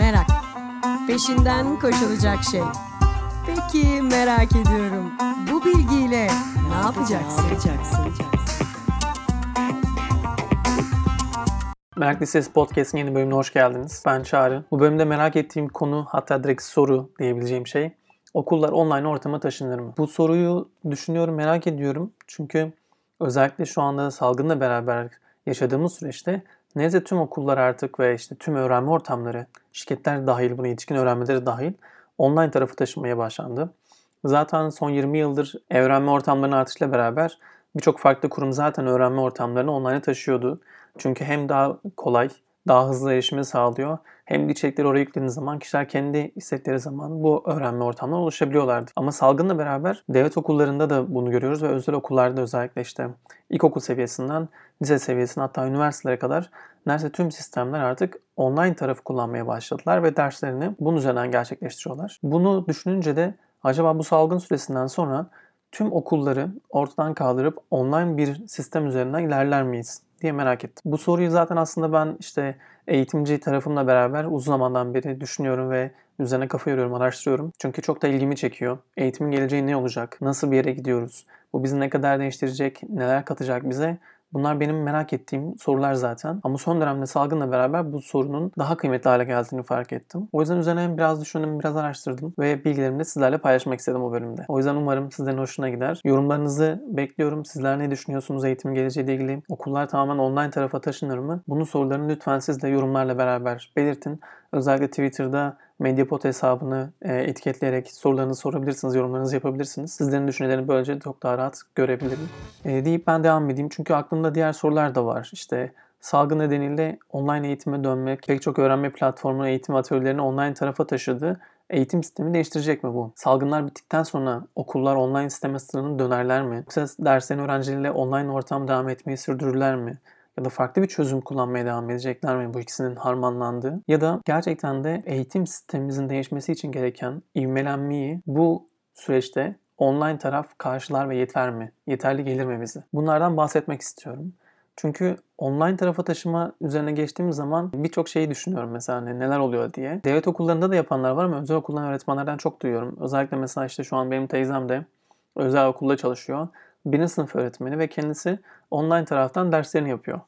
Merak. Peşinden koşulacak şey. Peki merak ediyorum. Bu bilgiyle ne yapacaksın? Merak Lisesi Podcast'in yeni bölümüne hoş geldiniz. Ben Çağrı. Bu bölümde merak ettiğim konu hatta direkt soru diyebileceğim şey okullar online ortama taşınır mı? Bu soruyu düşünüyorum, merak ediyorum. Çünkü özellikle şu anda salgınla beraber yaşadığımız süreçte neredeyse tüm okullar artık ve işte tüm öğrenme ortamları, şirketler dahil, buna yetişkin öğrenmeleri dahil online tarafı taşınmaya başlandı. Zaten son 20 yıldır öğrenme ortamlarının artışıyla beraber birçok farklı kurum zaten öğrenme ortamlarını online'a taşıyordu. Çünkü hem daha kolay, daha hızlı erişimi sağlıyor. Hem de içerikleri oraya yüklediğiniz zaman kişiler kendi istedikleri zaman bu öğrenme ortamlarına ulaşabiliyorlardı. Ama salgınla beraber devlet okullarında da bunu görüyoruz ve özel okullarda özellikle işte ilkokul seviyesinden lise seviyesine hatta üniversitelere kadar neredeyse tüm sistemler artık online tarafı kullanmaya başladılar ve derslerini bunun üzerinden gerçekleştiriyorlar. Bunu düşününce de acaba bu salgın süresinden sonra tüm okulları ortadan kaldırıp online bir sistem üzerinden ilerler miyiz diye merak ettim. Bu soruyu zaten aslında ben işte eğitimci tarafımla beraber uzun zamandan beri düşünüyorum ve üzerine kafa yoruyorum, araştırıyorum. Çünkü çok da ilgimi çekiyor. Eğitimin geleceği ne olacak? Nasıl bir yere gidiyoruz? Bu bizi ne kadar değiştirecek? Neler katacak bize? Bunlar benim merak ettiğim sorular zaten. Ama son dönemde salgınla beraber bu sorunun daha kıymetli hale geldiğini fark ettim. O yüzden üzerine biraz düşündüm, biraz araştırdım ve bilgilerimi de sizlerle paylaşmak istedim bu bölümde. O yüzden umarım sizlerin hoşuna gider. Yorumlarınızı bekliyorum. Sizler ne düşünüyorsunuz eğitim geleceğiyle ilgili? Okullar tamamen online tarafa taşınır mı? Bunun sorularını lütfen siz de yorumlarla beraber belirtin. Özellikle Twitter'da Mediapod hesabını e, etiketleyerek sorularınızı sorabilirsiniz, yorumlarınızı yapabilirsiniz. Sizlerin düşüncelerini böylece çok daha rahat görebilirim. E, deyip ben devam edeyim çünkü aklımda diğer sorular da var. İşte salgın nedeniyle online eğitime dönmek, pek çok öğrenme platformu eğitim atölyelerini online tarafa taşıdı. Eğitim sistemi değiştirecek mi bu? Salgınlar bittikten sonra okullar online sisteme sınırını dönerler mi? Yoksa derslerin öğrencileriyle online ortam devam etmeyi sürdürürler mi? Ya da farklı bir çözüm kullanmaya devam edecekler mi bu ikisinin harmanlandığı ya da gerçekten de eğitim sistemimizin değişmesi için gereken ivmelenmeyi bu süreçte online taraf karşılar ve yeter mi? Yeterli gelir mi bize? Bunlardan bahsetmek istiyorum. Çünkü online tarafa taşıma üzerine geçtiğimiz zaman birçok şeyi düşünüyorum mesela hani neler oluyor diye. Devlet okullarında da yapanlar var ama özel okuldan öğretmenlerden çok duyuyorum. Özellikle mesela işte şu an benim teyzem de özel okulda çalışıyor birinci sınıf öğretmeni ve kendisi online taraftan derslerini yapıyor.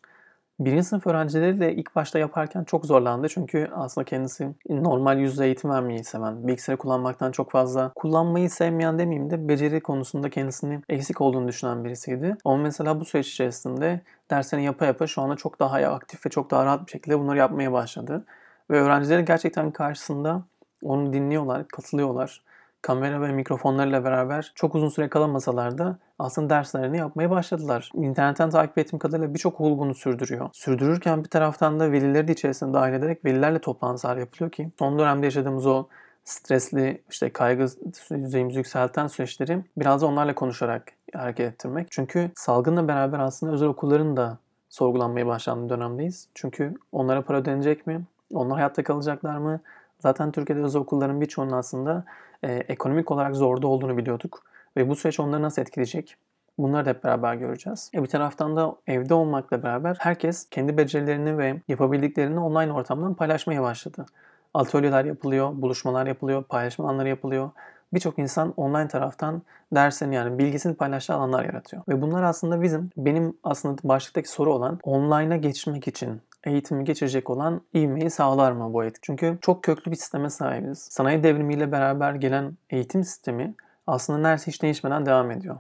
Birinci sınıf öğrencileri de ilk başta yaparken çok zorlandı. Çünkü aslında kendisi normal yüz yüze eğitim vermeyi seven, bilgisayarı kullanmaktan çok fazla kullanmayı sevmeyen demeyeyim de beceri konusunda kendisini eksik olduğunu düşünen birisiydi. Ama mesela bu süreç içerisinde derslerini yapa yapa şu anda çok daha aktif ve çok daha rahat bir şekilde bunları yapmaya başladı. Ve öğrencileri gerçekten karşısında onu dinliyorlar, katılıyorlar kamera ve mikrofonlarıyla beraber çok uzun süre kalamasalar da aslında derslerini yapmaya başladılar. İnternetten takip ettiğim kadarıyla birçok okul bunu sürdürüyor. Sürdürürken bir taraftan da velileri de içerisine dahil ederek velilerle toplantılar yapılıyor ki son dönemde yaşadığımız o stresli işte kaygı düzeyimizi yükselten süreçleri biraz da onlarla konuşarak hareket ettirmek. Çünkü salgınla beraber aslında özel okulların da sorgulanmaya başlandığı dönemdeyiz. Çünkü onlara para ödenecek mi? Onlar hayatta kalacaklar mı? Zaten Türkiye'de özel okulların birçoğunun aslında e, ekonomik olarak zorda olduğunu biliyorduk. Ve bu süreç onları nasıl etkileyecek? Bunları da hep beraber göreceğiz. E bir taraftan da evde olmakla beraber herkes kendi becerilerini ve yapabildiklerini online ortamdan paylaşmaya başladı. Atölyeler yapılıyor, buluşmalar yapılıyor, paylaşma alanları yapılıyor. Birçok insan online taraftan dersini yani bilgisini paylaştığı alanlar yaratıyor. Ve bunlar aslında bizim, benim aslında başlıktaki soru olan online'a geçmek için eğitimi geçirecek olan ivmeyi sağlar mı bu etki? Çünkü çok köklü bir sisteme sahibiz. Sanayi devrimiyle beraber gelen eğitim sistemi aslında neredeyse hiç değişmeden devam ediyor.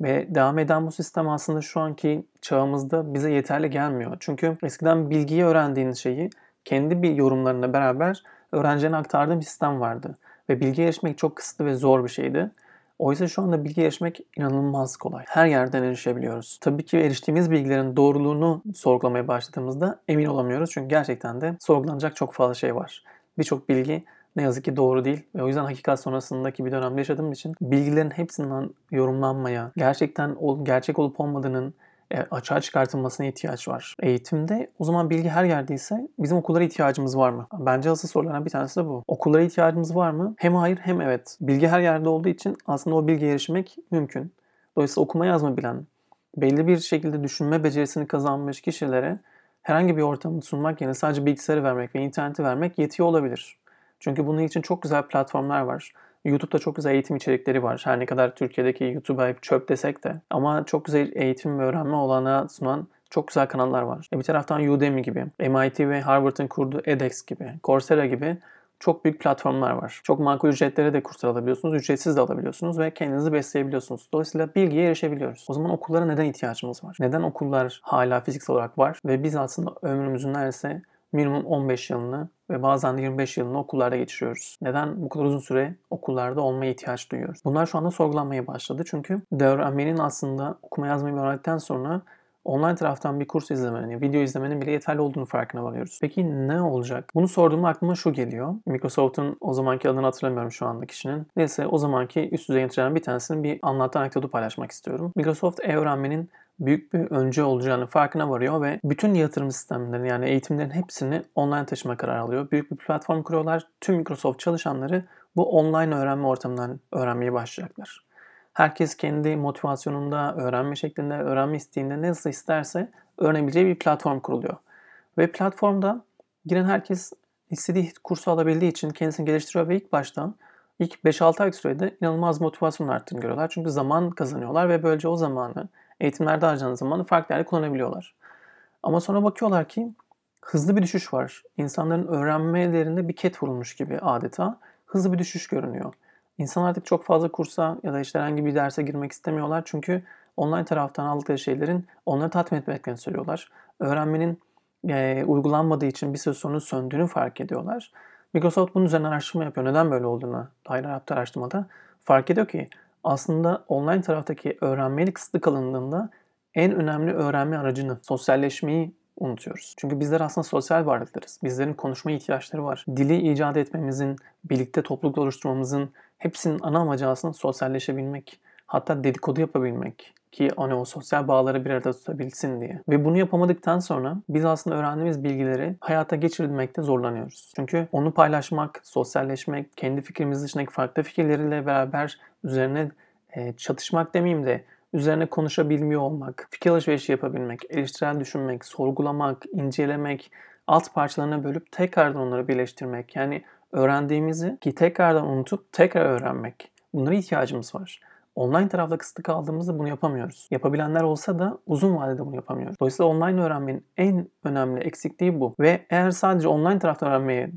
Ve devam eden bu sistem aslında şu anki çağımızda bize yeterli gelmiyor. Çünkü eskiden bilgiyi öğrendiğiniz şeyi kendi bir yorumlarına beraber öğrencilerine aktardığım bir sistem vardı. Ve bilgiye erişmek çok kısıtlı ve zor bir şeydi. Oysa şu anda bilgi erişmek inanılmaz kolay. Her yerden erişebiliyoruz. Tabii ki eriştiğimiz bilgilerin doğruluğunu sorgulamaya başladığımızda emin olamıyoruz. Çünkü gerçekten de sorgulanacak çok fazla şey var. Birçok bilgi ne yazık ki doğru değil. Ve o yüzden hakikat sonrasındaki bir dönemde yaşadığım için bilgilerin hepsinden yorumlanmaya, gerçekten gerçek olup olmadığının e, açığa çıkartılmasına ihtiyaç var. Eğitimde o zaman bilgi her yerdeyse bizim okullara ihtiyacımız var mı? Bence asıl sorulardan bir tanesi de bu. Okullara ihtiyacımız var mı? Hem hayır hem evet. Bilgi her yerde olduğu için aslında o bilgiye erişmek mümkün. Dolayısıyla okuma yazma bilen, belli bir şekilde düşünme becerisini kazanmış kişilere herhangi bir ortamı sunmak yerine sadece bilgisayarı vermek ve interneti vermek yetiyor olabilir. Çünkü bunun için çok güzel platformlar var. YouTube'da çok güzel eğitim içerikleri var. Her ne kadar Türkiye'deki YouTube'a hep çöp desek de. Ama çok güzel eğitim ve öğrenme olanağı sunan çok güzel kanallar var. E bir taraftan Udemy gibi, MIT ve Harvard'ın kurduğu edX gibi, Coursera gibi çok büyük platformlar var. Çok makul ücretlere de kurslar alabiliyorsunuz, ücretsiz de alabiliyorsunuz ve kendinizi besleyebiliyorsunuz. Dolayısıyla bilgiye erişebiliyoruz. O zaman okullara neden ihtiyacımız var? Neden okullar hala fiziksel olarak var ve biz aslında ömrümüzün neredeyse minimum 15 yılını ve bazen de 25 yılını okullarda geçiriyoruz. Neden bu kadar uzun süre okullarda olmaya ihtiyaç duyuyoruz? Bunlar şu anda sorgulanmaya başladı. Çünkü öğrenmenin aslında okuma yazmayı öğrendikten sonra online taraftan bir kurs izlemenin, video izlemenin bile yeterli olduğunu farkına varıyoruz. Peki ne olacak? Bunu sorduğumda aklıma şu geliyor. Microsoft'un o zamanki adını hatırlamıyorum şu anda kişinin. Neyse o zamanki üst düzey yöneticilerden bir tanesinin bir anlattığı anekdotu paylaşmak istiyorum. Microsoft e-öğrenmenin büyük bir önce olacağını farkına varıyor ve bütün yatırım sistemlerini yani eğitimlerin hepsini online taşıma kararı alıyor. Büyük bir platform kuruyorlar. Tüm Microsoft çalışanları bu online öğrenme ortamından öğrenmeye başlayacaklar. Herkes kendi motivasyonunda, öğrenme şeklinde, öğrenme isteğinde nasıl isterse öğrenebileceği bir platform kuruluyor. Ve platformda giren herkes istediği kursu alabildiği için kendisini geliştiriyor ve ilk baştan ilk 5-6 ay sürede inanılmaz motivasyon arttığını görüyorlar. Çünkü zaman kazanıyorlar ve böylece o zamanı eğitimlerde harcanan zamanı farklı yerde kullanabiliyorlar. Ama sonra bakıyorlar ki hızlı bir düşüş var. İnsanların öğrenmelerinde bir ket vurulmuş gibi adeta hızlı bir düşüş görünüyor. İnsan artık çok fazla kursa ya da işte herhangi bir derse girmek istemiyorlar. Çünkü online taraftan aldıkları şeylerin onları tatmin etmekten söylüyorlar. Öğrenmenin e, uygulanmadığı için bir süre sonra söndüğünü fark ediyorlar. Microsoft bunun üzerine araştırma yapıyor. Neden böyle olduğunu dair yaptığı araştırmada fark ediyor ki aslında online taraftaki öğrenmenin kısıtlı kalındığında en önemli öğrenme aracını, sosyalleşmeyi unutuyoruz. Çünkü bizler aslında sosyal varlıklarız. Bizlerin konuşma ihtiyaçları var. Dili icat etmemizin, birlikte topluluk oluşturmamızın hepsinin ana amacı aslında sosyalleşebilmek. Hatta dedikodu yapabilmek ki hani o sosyal bağları bir arada tutabilsin diye. Ve bunu yapamadıktan sonra biz aslında öğrendiğimiz bilgileri hayata geçirmekte zorlanıyoruz. Çünkü onu paylaşmak, sosyalleşmek, kendi fikrimizin dışındaki farklı fikirleriyle beraber üzerine e, çatışmak demeyeyim de üzerine konuşabilmiyor olmak, fikir alışverişi yapabilmek, eleştirel düşünmek, sorgulamak, incelemek, alt parçalarına bölüp tekrardan onları birleştirmek. Yani öğrendiğimizi ki tekrardan unutup tekrar öğrenmek. Bunlara ihtiyacımız var. Online tarafta kısıtlı kaldığımızda bunu yapamıyoruz. Yapabilenler olsa da uzun vadede bunu yapamıyoruz. Dolayısıyla online öğrenmenin en önemli eksikliği bu. Ve eğer sadece online tarafta öğrenmeye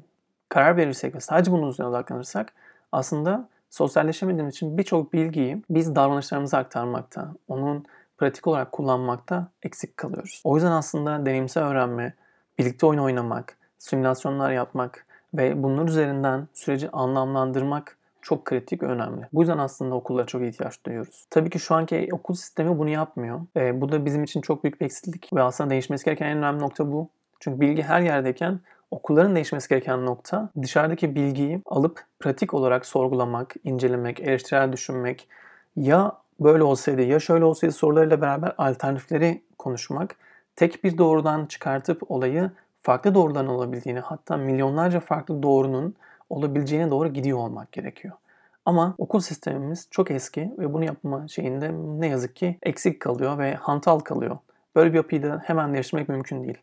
karar verirsek ve sadece bunun üzerine odaklanırsak aslında sosyalleşemediğimiz için birçok bilgiyi biz davranışlarımıza aktarmakta, onun pratik olarak kullanmakta eksik kalıyoruz. O yüzden aslında deneyimsel öğrenme, birlikte oyun oynamak, simülasyonlar yapmak ve bunlar üzerinden süreci anlamlandırmak çok kritik önemli. Bu yüzden aslında okullara çok ihtiyaç duyuyoruz. Tabii ki şu anki okul sistemi bunu yapmıyor. E, bu da bizim için çok büyük bir eksiklik ve aslında değişmesi gereken en önemli nokta bu. Çünkü bilgi her yerdeyken okulların değişmesi gereken nokta dışarıdaki bilgiyi alıp pratik olarak sorgulamak, incelemek, eleştirel düşünmek ya böyle olsaydı ya şöyle olsaydı sorularıyla beraber alternatifleri konuşmak, tek bir doğrudan çıkartıp olayı farklı doğruların olabildiğini hatta milyonlarca farklı doğrunun olabileceğine doğru gidiyor olmak gerekiyor. Ama okul sistemimiz çok eski ve bunu yapma şeyinde ne yazık ki eksik kalıyor ve hantal kalıyor. Böyle bir yapıyı da hemen değiştirmek mümkün değil.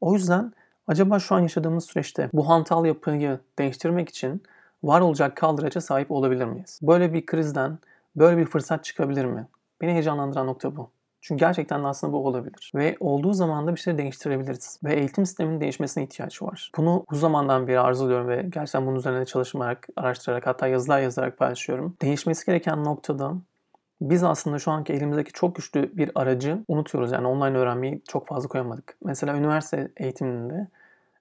O yüzden acaba şu an yaşadığımız süreçte bu hantal yapıyı değiştirmek için var olacak kaldıraca sahip olabilir miyiz? Böyle bir krizden böyle bir fırsat çıkabilir mi? Beni heyecanlandıran nokta bu. Çünkü gerçekten aslında bu olabilir. Ve olduğu zaman da bir şey değiştirebiliriz. Ve eğitim sisteminin değişmesine ihtiyaç var. Bunu bu zamandan beri arzuluyorum ve gerçekten bunun üzerine çalışarak, araştırarak hatta yazılar yazarak paylaşıyorum. Değişmesi gereken noktada biz aslında şu anki elimizdeki çok güçlü bir aracı unutuyoruz. Yani online öğrenmeyi çok fazla koyamadık. Mesela üniversite eğitiminde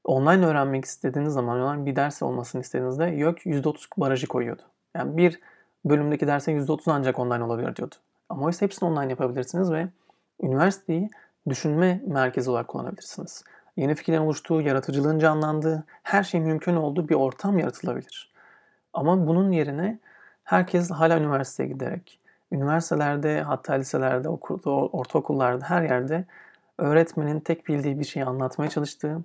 online öğrenmek istediğiniz zaman online bir ders olmasını istediğinizde YÖK %30 barajı koyuyordu. Yani bir bölümdeki dersin %30 ancak online olabilir diyordu. Ama oysa hepsini online yapabilirsiniz ve üniversiteyi düşünme merkezi olarak kullanabilirsiniz. Yeni fikirlerin oluştuğu, yaratıcılığın canlandığı, her şey mümkün olduğu bir ortam yaratılabilir. Ama bunun yerine herkes hala üniversiteye giderek, üniversitelerde hatta liselerde, okulda, ortaokullarda her yerde öğretmenin tek bildiği bir şeyi anlatmaya çalıştığı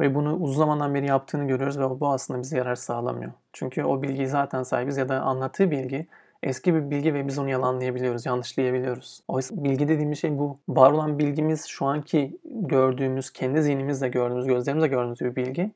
ve bunu uzun zamandan beri yaptığını görüyoruz ve bu aslında bize yarar sağlamıyor. Çünkü o bilgiyi zaten sahibiz ya da anlattığı bilgi eski bir bilgi ve biz onu yalanlayabiliyoruz, yanlışlayabiliyoruz. Oysa bilgi dediğimiz şey bu. Var olan bilgimiz şu anki gördüğümüz, kendi zihnimizle gördüğümüz, gözlerimizle gördüğümüz bir bilgi.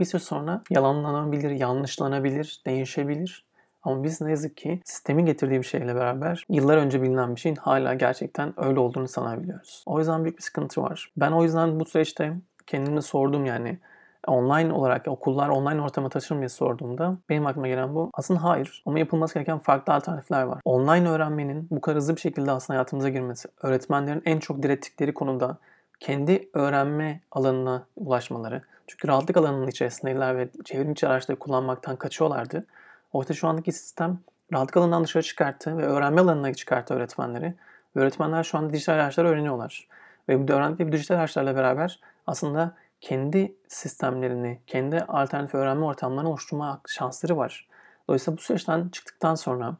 Bir süre sonra yalanlanabilir, yanlışlanabilir, değişebilir. Ama biz ne yazık ki sistemin getirdiği bir şeyle beraber yıllar önce bilinen bir şeyin hala gerçekten öyle olduğunu sanabiliyoruz. O yüzden büyük bir sıkıntı var. Ben o yüzden bu süreçte kendime sordum yani online olarak okullar online ortama taşır mıyız sorduğumda benim aklıma gelen bu. Aslında hayır ama yapılması gereken farklı alternatifler var. Online öğrenmenin bu kadar hızlı bir şekilde aslında hayatımıza girmesi, öğretmenlerin en çok direttikleri konuda kendi öğrenme alanına ulaşmaları. Çünkü rahatlık alanının içerisindeydiler ve çevrim araçları kullanmaktan kaçıyorlardı. Oysa şu andaki sistem rahatlık alanından dışarı çıkarttı ve öğrenme alanına çıkarttı öğretmenleri. Ve öğretmenler şu anda dijital araçlar öğreniyorlar. Ve bu öğrendikleri dijital araçlarla beraber aslında kendi sistemlerini, kendi alternatif öğrenme ortamlarını oluşturma şansları var. Dolayısıyla bu süreçten çıktıktan sonra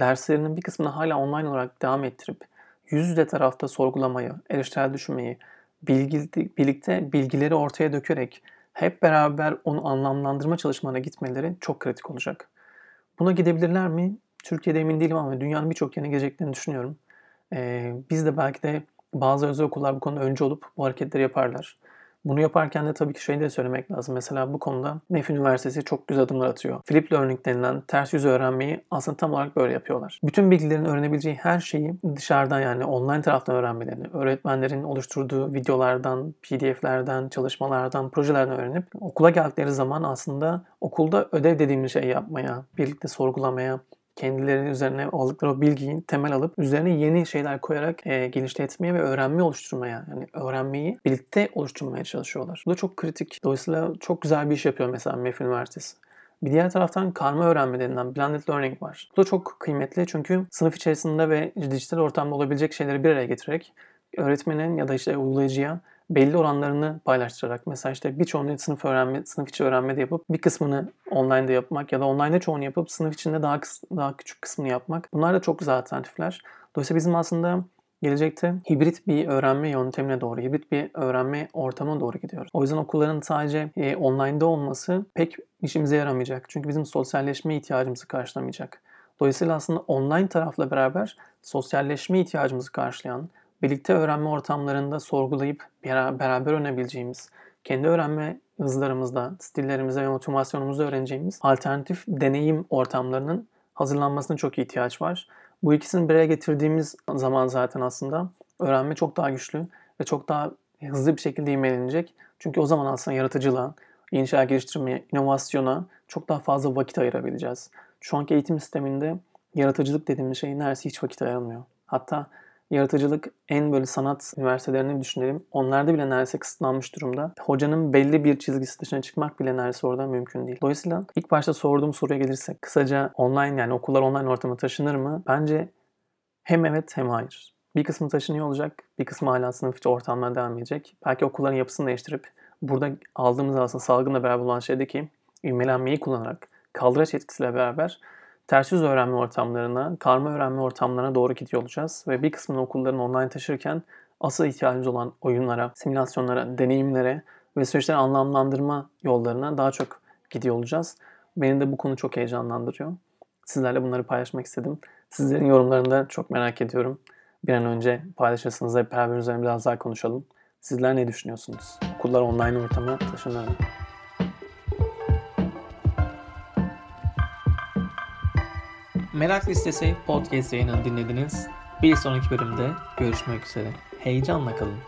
derslerinin bir kısmını hala online olarak devam ettirip yüz yüze tarafta sorgulamayı, eleştirel düşünmeyi, bilgi, birlikte bilgileri ortaya dökerek hep beraber onu anlamlandırma çalışmalarına gitmeleri çok kritik olacak. Buna gidebilirler mi? Türkiye'de emin değilim ama dünyanın birçok yerine geleceklerini düşünüyorum. Ee, biz de belki de bazı özel okullar bu konuda önce olup bu hareketleri yaparlar. Bunu yaparken de tabii ki şeyi de söylemek lazım. Mesela bu konuda MEF Üniversitesi çok güzel adımlar atıyor. Flip Learning denilen ters yüz öğrenmeyi aslında tam olarak böyle yapıyorlar. Bütün bilgilerin öğrenebileceği her şeyi dışarıdan yani online taraftan öğrenmelerini, öğretmenlerin oluşturduğu videolardan, pdf'lerden, çalışmalardan, projelerden öğrenip okula geldikleri zaman aslında okulda ödev dediğimiz şeyi yapmaya, birlikte sorgulamaya, kendileri üzerine aldıkları o bilgiyi temel alıp üzerine yeni şeyler koyarak e, geliştirmeye ve öğrenme oluşturmaya yani öğrenmeyi birlikte oluşturmaya çalışıyorlar. Bu da çok kritik. Dolayısıyla çok güzel bir iş yapıyor mesela MEF Üniversitesi. Bir diğer taraftan karma öğrenme denilen blended learning var. Bu da çok kıymetli çünkü sınıf içerisinde ve dijital ortamda olabilecek şeyleri bir araya getirerek öğretmenin ya da işte uygulayıcıya belli oranlarını paylaştırarak mesela işte birçoğunu sınıf öğrenme, sınıf içi öğrenmede yapıp bir kısmını online'da yapmak ya da online'da çoğunu yapıp sınıf içinde daha daha küçük kısmını yapmak. Bunlar da çok güzel alternatifler. Dolayısıyla bizim aslında gelecekte hibrit bir öğrenme yöntemine doğru, hibrit bir öğrenme ortamına doğru gidiyoruz. O yüzden okulların sadece e, online'da olması pek işimize yaramayacak. Çünkü bizim sosyalleşme ihtiyacımızı karşılamayacak. Dolayısıyla aslında online tarafla beraber sosyalleşme ihtiyacımızı karşılayan, birlikte öğrenme ortamlarında sorgulayıp beraber öğrenebileceğimiz, kendi öğrenme hızlarımızda, stillerimizde ve motivasyonumuzda öğreneceğimiz alternatif deneyim ortamlarının hazırlanmasına çok ihtiyaç var. Bu ikisini bir araya getirdiğimiz zaman zaten aslında öğrenme çok daha güçlü ve çok daha hızlı bir şekilde ivmelenecek. Çünkü o zaman aslında yaratıcılığa, yeni şeyler geliştirmeye, inovasyona çok daha fazla vakit ayırabileceğiz. Şu anki eğitim sisteminde yaratıcılık dediğimiz şey neredeyse hiç vakit ayıramıyor. Hatta yaratıcılık en böyle sanat üniversitelerini düşünelim. Onlarda bile neredeyse kısıtlanmış durumda. Hocanın belli bir çizgisi dışına çıkmak bile neredeyse orada mümkün değil. Dolayısıyla ilk başta sorduğum soruya gelirsek kısaca online yani okullar online ortama taşınır mı? Bence hem evet hem hayır. Bir kısmı taşınıyor olacak, bir kısmı hala sınıf içi ortamlara devam edecek. Belki okulların yapısını değiştirip burada aldığımız aslında salgınla beraber olan şeydeki ivmelenmeyi kullanarak kaldıraç etkisiyle beraber ters yüz öğrenme ortamlarına, karma öğrenme ortamlarına doğru gidiyor olacağız. Ve bir kısmını okulların online taşırken asıl ihtiyacımız olan oyunlara, simülasyonlara, deneyimlere ve süreçleri anlamlandırma yollarına daha çok gidiyor olacağız. Beni de bu konu çok heyecanlandırıyor. Sizlerle bunları paylaşmak istedim. Sizlerin yorumlarını da çok merak ediyorum. Bir an önce paylaşırsanız da beraber üzerine biraz daha konuşalım. Sizler ne düşünüyorsunuz? Okullar online ortama taşınır mı? Merak Listesi podcast yayınını dinlediniz. Bir sonraki bölümde görüşmek üzere. Heyecanla kalın.